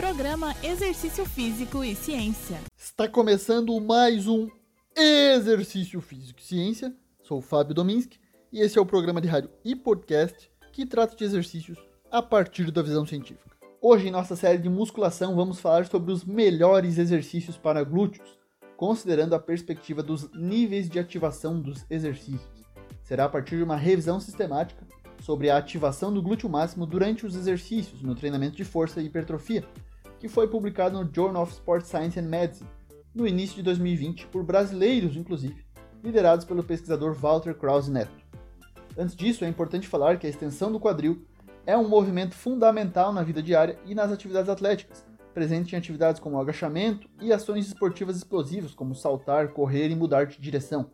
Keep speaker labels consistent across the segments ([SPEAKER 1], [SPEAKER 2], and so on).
[SPEAKER 1] Programa Exercício Físico e Ciência.
[SPEAKER 2] Está começando mais um Exercício Físico e Ciência. Sou o Fábio Dominski e esse é o programa de rádio e podcast que trata de exercícios a partir da visão científica. Hoje, em nossa série de musculação, vamos falar sobre os melhores exercícios para glúteos, considerando a perspectiva dos níveis de ativação dos exercícios. Será a partir de uma revisão sistemática sobre a ativação do glúteo máximo durante os exercícios no treinamento de força e hipertrofia, que foi publicado no Journal of Sport Science and Medicine no início de 2020 por brasileiros, inclusive, liderados pelo pesquisador Walter Krause Neto. Antes disso, é importante falar que a extensão do quadril é um movimento fundamental na vida diária e nas atividades atléticas, presente em atividades como agachamento e ações esportivas explosivas, como saltar, correr e mudar de direção.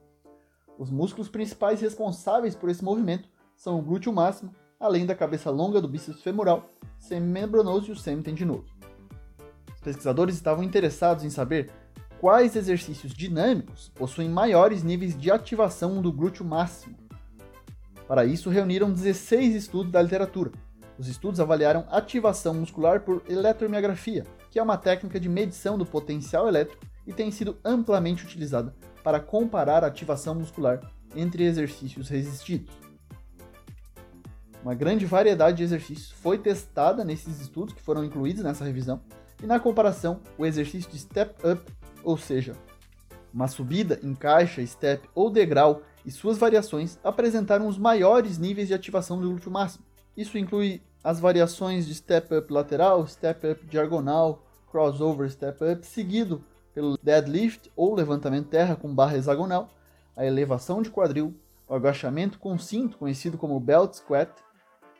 [SPEAKER 2] Os músculos principais responsáveis por esse movimento são o glúteo máximo, além da cabeça longa do bíceps femoral, semimembranoso e o semitendinoso. Pesquisadores estavam interessados em saber quais exercícios dinâmicos possuem maiores níveis de ativação do glúteo máximo. Para isso, reuniram 16 estudos da literatura. Os estudos avaliaram ativação muscular por eletromiografia, que é uma técnica de medição do potencial elétrico e tem sido amplamente utilizada para comparar a ativação muscular entre exercícios resistidos. Uma grande variedade de exercícios foi testada nesses estudos que foram incluídos nessa revisão, e na comparação, o exercício de step up, ou seja, uma subida em caixa, step ou degrau e suas variações apresentaram os maiores níveis de ativação do glúteo máximo. Isso inclui as variações de step up lateral, step up diagonal, crossover step up, seguido pelo deadlift ou levantamento terra com barra hexagonal, a elevação de quadril, o agachamento com cinto, conhecido como belt squat,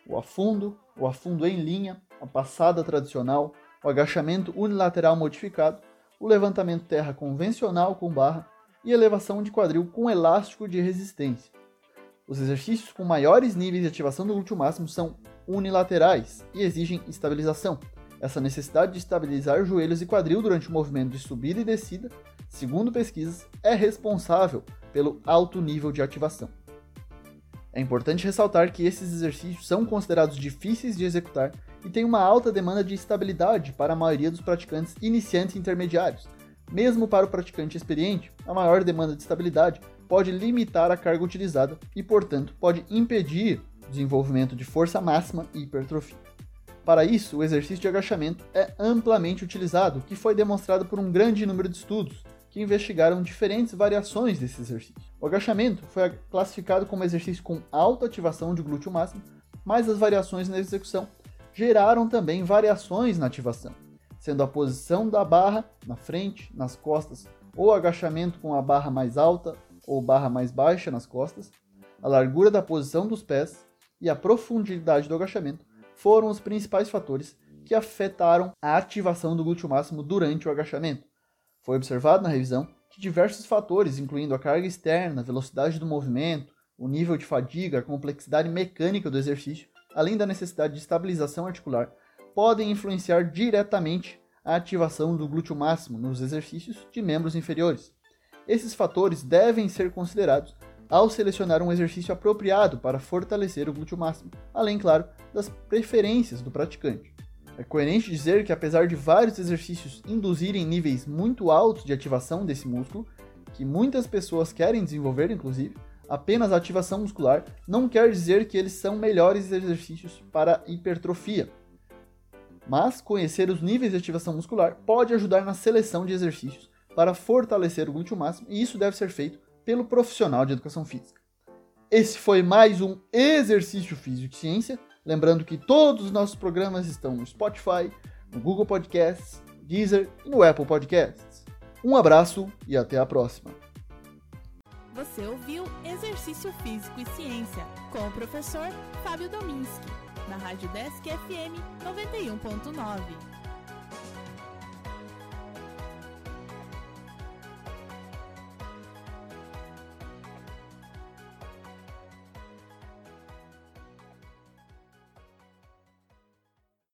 [SPEAKER 2] o afundo, o afundo em linha, a passada tradicional, o agachamento unilateral modificado, o levantamento terra convencional com barra e elevação de quadril com elástico de resistência. Os exercícios com maiores níveis de ativação do glúteo máximo são unilaterais e exigem estabilização. Essa necessidade de estabilizar joelhos e quadril durante o movimento de subida e descida, segundo pesquisas, é responsável pelo alto nível de ativação. É importante ressaltar que esses exercícios são considerados difíceis de executar e têm uma alta demanda de estabilidade para a maioria dos praticantes iniciantes e intermediários. Mesmo para o praticante experiente, a maior demanda de estabilidade pode limitar a carga utilizada e, portanto, pode impedir o desenvolvimento de força máxima e hipertrofia. Para isso, o exercício de agachamento é amplamente utilizado, o que foi demonstrado por um grande número de estudos, que investigaram diferentes variações desse exercício. O agachamento foi classificado como exercício com alta ativação de glúteo máximo, mas as variações na execução geraram também variações na ativação, sendo a posição da barra na frente, nas costas, ou agachamento com a barra mais alta ou barra mais baixa nas costas, a largura da posição dos pés e a profundidade do agachamento foram os principais fatores que afetaram a ativação do glúteo máximo durante o agachamento. Foi observado na revisão que diversos fatores, incluindo a carga externa, a velocidade do movimento, o nível de fadiga, a complexidade mecânica do exercício, além da necessidade de estabilização articular, podem influenciar diretamente a ativação do glúteo máximo nos exercícios de membros inferiores. Esses fatores devem ser considerados ao selecionar um exercício apropriado para fortalecer o glúteo máximo, além, claro, das preferências do praticante. É coerente dizer que, apesar de vários exercícios induzirem níveis muito altos de ativação desse músculo, que muitas pessoas querem desenvolver, inclusive, apenas a ativação muscular não quer dizer que eles são melhores exercícios para hipertrofia. Mas conhecer os níveis de ativação muscular pode ajudar na seleção de exercícios para fortalecer o glúteo máximo, e isso deve ser feito pelo profissional de educação física. Esse foi mais um Exercício Físico e Ciência. Lembrando que todos os nossos programas estão no Spotify, no Google Podcasts, Deezer e no Apple Podcasts. Um abraço e até a próxima.
[SPEAKER 1] Você ouviu Exercício Físico e Ciência com o professor Fábio Dominski, na Rádio Desk FM 91.9.